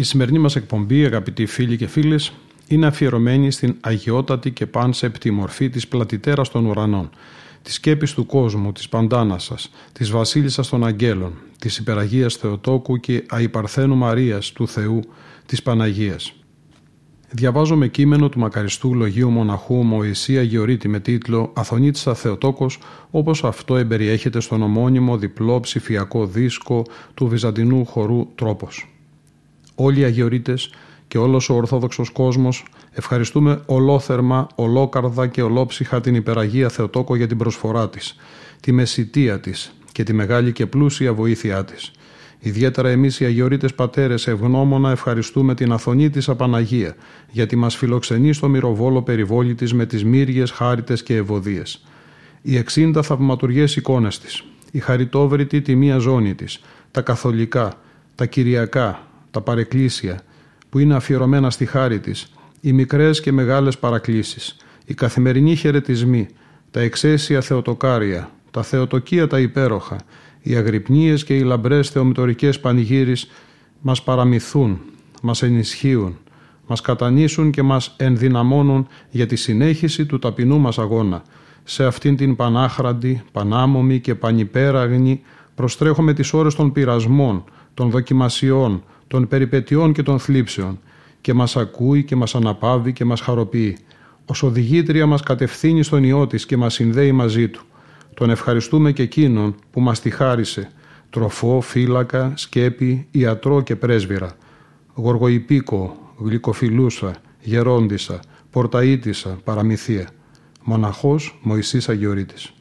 Η σημερινή μας εκπομπή, αγαπητοί φίλοι και φίλες, είναι αφιερωμένη στην αγιότατη και πάνσεπτη μορφή της πλατητέρας των ουρανών, της σκέπης του κόσμου, της παντάνασας, της βασίλισσας των αγγέλων, της υπεραγίας Θεοτόκου και αϊπαρθένου Μαρίας του Θεού, της Παναγίας. Διαβάζω με κείμενο του μακαριστού λογίου μοναχού Μωυσία Γεωρίτη με τίτλο «Αθωνίτησα Θεοτόκος» όπως αυτό εμπεριέχεται στον ομώνυμο διπλό ψηφιακό δίσκο του βυζαντινού χορού «Τρόπος». Όλοι οι αγιορείτες και όλος ο Ορθόδοξος κόσμος ευχαριστούμε ολόθερμα, ολόκαρδα και ολόψυχα την υπεραγία Θεοτόκο για την προσφορά της, τη μεσητεία της και τη μεγάλη και πλούσια βοήθειά της. Ιδιαίτερα εμείς οι αγιορείτες πατέρες ευγνώμονα ευχαριστούμε την αθωνή της Απαναγία γιατί μας φιλοξενεί στο μυροβόλο περιβόλη της με τις μύριες, χάριτες και ευωδίες. Οι εξήντα θαυματουργές εικόνες της, η χαριτόβρητη τη μία ζώνη της, τα καθολικά, τα κυριακά, τα παρεκκλήσια, που είναι αφιερωμένα στη χάρη της, οι μικρές και μεγάλες παρακλήσεις, οι καθημερινοί χαιρετισμοί, τα εξαίσια θεοτοκάρια, τα θεοτοκία τα υπέροχα, οι αγρυπνίες και οι λαμπρές θεομητορικές πανηγύρις μας παραμυθούν, μας ενισχύουν, μας κατανήσουν και μας ενδυναμώνουν για τη συνέχιση του ταπεινού μας αγώνα. Σε αυτήν την πανάχραντη, πανάμομη και πανυπέραγνη προστρέχουμε τις ώρες των πειρασμών, των δοκιμασιών, των περιπετειών και των θλίψεων και μας ακούει και μας αναπαύει και μας χαροποιεί. Ως οδηγήτρια μας κατευθύνει στον Υιό της και μας συνδέει μαζί Του. Τον ευχαριστούμε και εκείνον που μας τη χάρισε, τροφό, φύλακα, σκέπη, ιατρό και πρέσβυρα, γοργοϊπίκο, γλυκοφιλούσα, γερόντισα, πορταΐτισα, παραμυθία. Μοναχός Μωυσής Αγιορείτης.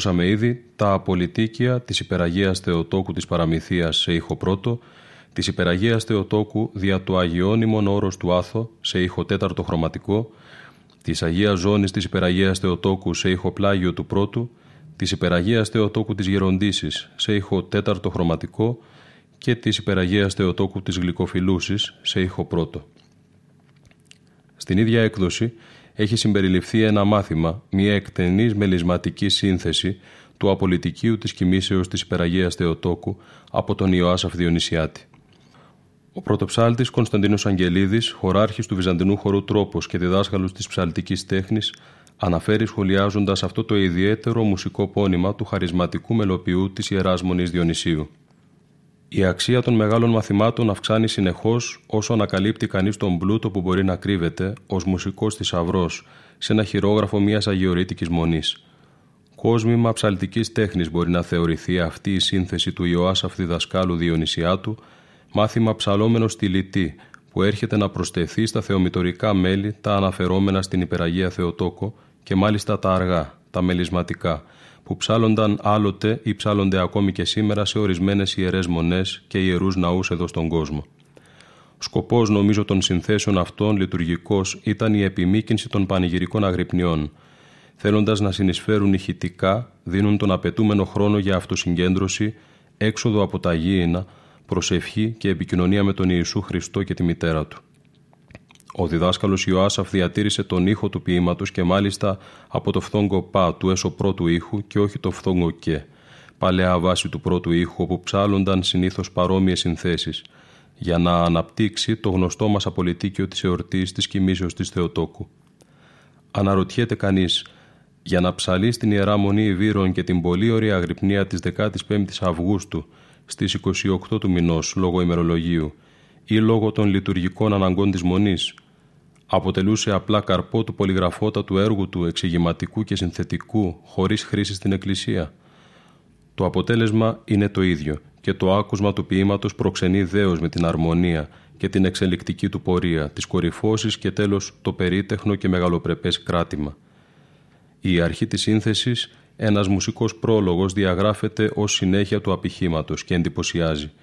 Ακούσαμε ήδη τα απολυτίκια της υπεραγίας Θεοτόκου της Παραμυθίας σε ήχο πρώτο, της υπεραγίας Θεοτόκου δια του Αγιώνυμων όρος του Άθο σε ήχο τέταρτο χρωματικό, της Αγίας Ζώνης της υπεραγίας Θεοτόκου σε ήχο πλάγιο του πρώτου, της υπεραγίας Θεοτόκου της Γεροντήσης σε ήχο τέταρτο χρωματικό και της υπεραγίας Θεοτόκου της Γλυκοφιλούσης σε ήχο πρώτο. Στην ίδια έκδοση έχει συμπεριληφθεί ένα μάθημα, μια εκτενής μελισματική σύνθεση του απολυτικίου της κοιμήσεως της υπεραγίας Θεοτόκου από τον Ιωάσαφ Διονυσιάτη. Ο πρωτοψάλτης Κωνσταντίνος Αγγελίδης, χωράρχης του Βυζαντινού χορού Τρόπος και διδάσκαλος της ψαλτικής τέχνης, αναφέρει σχολιάζοντας αυτό το ιδιαίτερο μουσικό πόνημα του χαρισματικού μελοποιού της Ιεράς Μονής Διονυσίου. Η αξία των μεγάλων μαθημάτων αυξάνει συνεχώς όσο ανακαλύπτει κανείς τον πλούτο που μπορεί να κρύβεται ως μουσικός θησαυρός σε ένα χειρόγραφο μιας αγιορείτικης μονής. Κόσμημα ψαλτικής τέχνης μπορεί να θεωρηθεί αυτή η σύνθεση του Ιωάσαφ διδασκάλου Διονυσιάτου, μάθημα ψαλόμενο στη λιτή, που έρχεται να προσθεθεί στα θεομητορικά μέλη τα αναφερόμενα στην υπεραγία Θεοτόκο και μάλιστα τα αργά, τα μελισματικά, που ψάλλονταν άλλοτε ή ψάλλονται ακόμη και σήμερα σε ορισμένες ιερές μονές και ιερούς ναούς εδώ στον κόσμο. Σκοπός νομίζω των συνθέσεων αυτών λειτουργικός ήταν η επιμήκυνση των πανηγυρικών αγρυπνιών. Θέλοντας να συνεισφέρουν ηχητικά, δίνουν τον απαιτούμενο χρόνο για αυτοσυγκέντρωση, έξοδο από τα γήινα, προσευχή και επικοινωνία με τον Ιησού Χριστό και τη μητέρα του. Ο διδάσκαλος Ιωάσαφ διατήρησε τον ήχο του ποίηματος και μάλιστα από το φθόγκο πα του έσω πρώτου ήχου και όχι το φθόγκο και, παλαιά βάση του πρώτου ήχου όπου ψάλλονταν συνήθως παρόμοιες συνθέσεις, για να αναπτύξει το γνωστό μας απολυτίκιο της εορτής της κοιμήσεως της Θεοτόκου. Αναρωτιέται κανείς, για να ψαλεί στην ιερά μονή Ιβύρων και την πολύ ωραία αγρυπνία της 15η Αυγούστου στις 28 του μηνός λόγω ημερολογίου ή λόγω των λειτουργικών αναγκών της Μονής, αποτελούσε απλά καρπό του πολυγραφότατου έργου του εξηγηματικού και συνθετικού χωρίς χρήση στην Εκκλησία. Το αποτέλεσμα είναι το ίδιο και το άκουσμα του ποίηματος προξενεί δέος με την αρμονία και την εξελικτική του πορεία, τις κορυφώσεις και τέλος το περίτεχνο και μεγαλοπρεπές κράτημα. Η αρχή της σύνθεσης, ένας μουσικός πρόλογος διαγράφεται ως συνέχεια του απηχήματος και εντυπωσιάζει –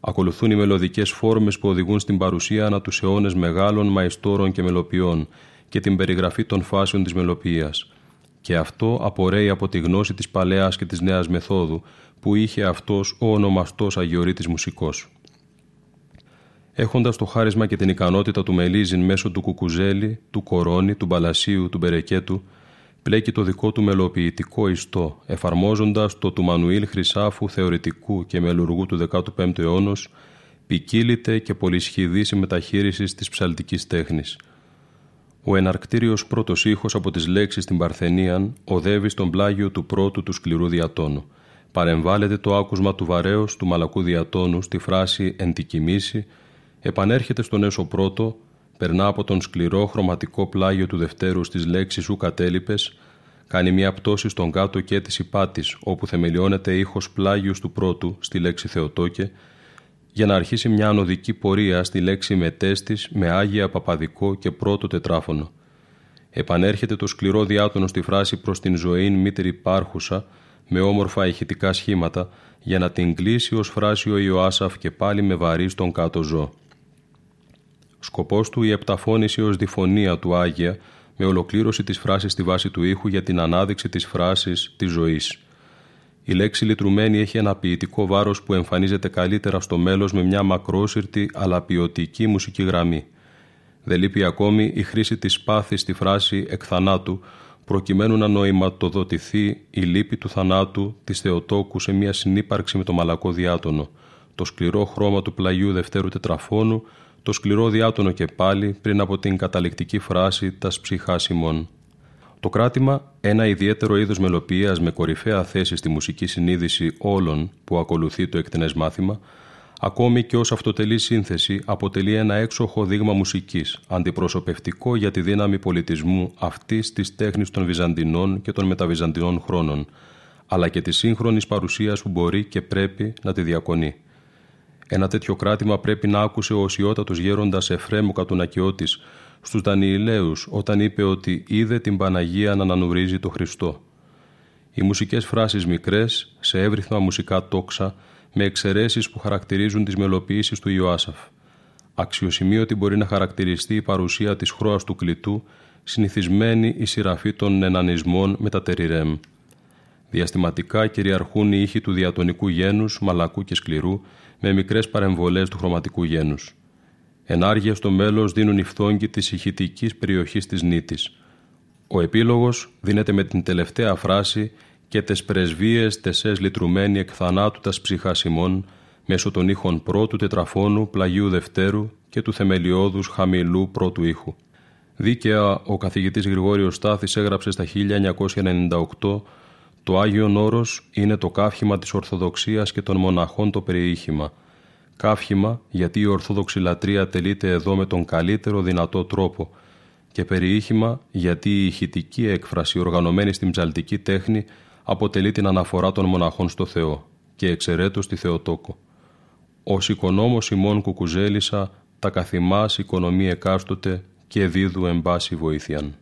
Ακολουθούν οι μελωδικές φόρμες που οδηγούν στην παρουσία ανά τους αιώνες μεγάλων μαϊστόρων και μελοποιών και την περιγραφή των φάσεων της μελοποιίας. Και αυτό απορρέει από τη γνώση της παλαιάς και της νέας μεθόδου που είχε αυτός ο ονομαστός Αγιορείτης μουσικός. Έχοντας το χάρισμα και την ικανότητα του Μελίζιν μέσω του Κουκουζέλη, του Κορώνη, του Μπαλασίου, του Μπερεκέτου, πλέκει το δικό του μελοποιητικό ιστό, εφαρμόζοντας το του Μανουήλ Χρυσάφου θεωρητικού και μελουργού του 15ου αιώνα, ποικίληται και πολυσχηδής η μεταχείριση της ψαλτικής τέχνης. Ο εναρκτήριος πρώτος ήχος από τις λέξεις στην Παρθενίαν οδεύει στον πλάγιο του πρώτου του σκληρού διατόνου. Παρεμβάλλεται το άκουσμα του βαρέως του μαλακού διατόνου στη φράση «εν επανέρχεται στον έσω πρώτο περνά από τον σκληρό χρωματικό πλάγιο του Δευτέρου στις λέξεις «ου κατέλειπες», κάνει μια πτώση στον κάτω και της υπάτης, όπου θεμελιώνεται ήχος πλάγιους του πρώτου στη λέξη «Θεοτόκε», για να αρχίσει μια ανωδική πορεία στη λέξη μετέστης με Άγια Παπαδικό και πρώτο τετράφωνο. Επανέρχεται το σκληρό διάτονο στη φράση προς την ζωήν μήτερη υπάρχουσα με όμορφα ηχητικά σχήματα για να την κλείσει ως φράση ο Ιωάσαφ και πάλι με βαρύ στον κάτω ζώ. Σκοπός του η επταφώνηση ως διφωνία του Άγια με ολοκλήρωση της φράσης στη βάση του ήχου για την ανάδειξη της φράσης της ζωής. Η λέξη λυτρουμένη έχει ένα ποιητικό βάρος που εμφανίζεται καλύτερα στο μέλος με μια μακρόσυρτη αλλά ποιοτική μουσική γραμμή. Δεν λείπει ακόμη η χρήση της πάθης στη φράση «εκ θανάτου» προκειμένου να νοηματοδοτηθεί η λύπη του θανάτου της Θεοτόκου σε μια συνύπαρξη με το μαλακό διάτονο, το σκληρό χρώμα του πλαγιού δευτέρου τετραφώνου, το σκληρό διάτονο και πάλι πριν από την καταληκτική φράση «τας ψυχάς ημών». Το κράτημα, ένα ιδιαίτερο είδος μελοποιίας με κορυφαία θέση στη μουσική συνείδηση όλων που ακολουθεί το εκτενές μάθημα, ακόμη και ως αυτοτελή σύνθεση, αποτελεί ένα έξοχο δείγμα μουσικής, αντιπροσωπευτικό για τη δύναμη πολιτισμού αυτής της τέχνης των Βυζαντινών και των μεταβυζαντινών χρόνων, αλλά και της σύγχρονης παρουσίας που μπορεί και πρέπει να τη διακονεί. Ένα τέτοιο κράτημα πρέπει να άκουσε ο οσιότατος γέροντας Εφρέμου Κατουνακιώτης στους Δανιηλαίους όταν είπε ότι είδε την Παναγία να ανανουρίζει το Χριστό. Οι μουσικές φράσεις μικρές, σε εύρυθμα μουσικά τόξα, με εξαιρέσεις που χαρακτηρίζουν τις μελοποιήσεις του Ιωάσαφ. Αξιοσημείωτη μπορεί να χαρακτηριστεί η παρουσία της χρώας του κλητού, συνηθισμένη η σειραφή των ενανισμών με τα τεριρέμ. Διαστηματικά κυριαρχούν οι ήχοι του διατονικού γένους, μαλακού και σκληρού, με μικρές παρεμβολές του χρωματικού γένους. Ενάργεια στο μέλος δίνουν οι φθόγγοι της ηχητικής περιοχής της νήτης. Ο επίλογος δίνεται με την τελευταία φράση και τες πρεσβείες τεσές λυτρουμένοι εκ θανάτου τας ψυχάς ημών, μέσω των ήχων πρώτου τετραφώνου, πλαγίου δευτέρου και του θεμελιώδους χαμηλού πρώτου ήχου. Δίκαια ο καθηγητής Γρηγόριος Στάθης έγραψε στα 1998 «Το Άγιον Όρος είναι το κάφημα της Ορθοδοξίας και των μοναχών το περιήχημα» Κάφημα γιατί η Ορθόδοξη λατρεία τελείται εδώ με τον καλύτερο δυνατό τρόπο και περιήχημα γιατί η ηχητική έκφραση οργανωμένη στην ψαλτική τέχνη αποτελεί την αναφορά των μοναχών στο Θεό και εξαιρέτως στη Θεοτόκο. Ως οικονόμος ημών κουκουζέλησα τα καθημάς οικονομία εκάστοτε και δίδου εμπάση βοήθειαν.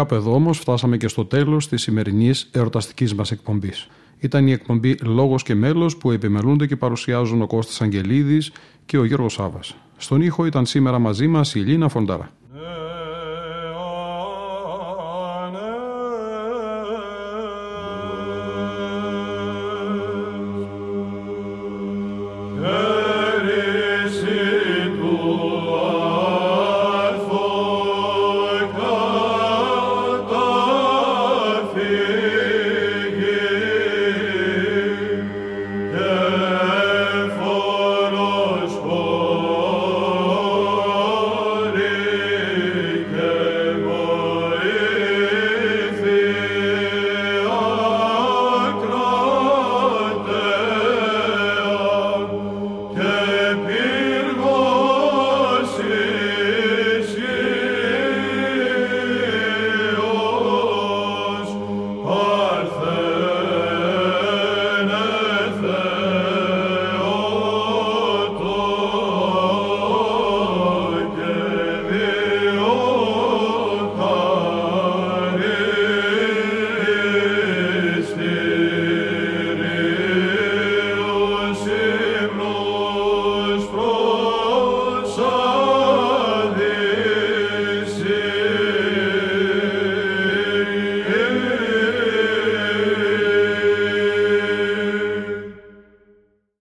Κάπου εδώ όμως φτάσαμε και στο τέλος της σημερινής εορταστικής μας εκπομπής. Ήταν η εκπομπή «Λόγος και μέλος» που επιμελούνται και παρουσιάζουν ο Κώστας Αγγελίδης και ο Γιώργος Σάβας. Στον ήχο ήταν σήμερα μαζί μας η Λίνα Φοντάρα.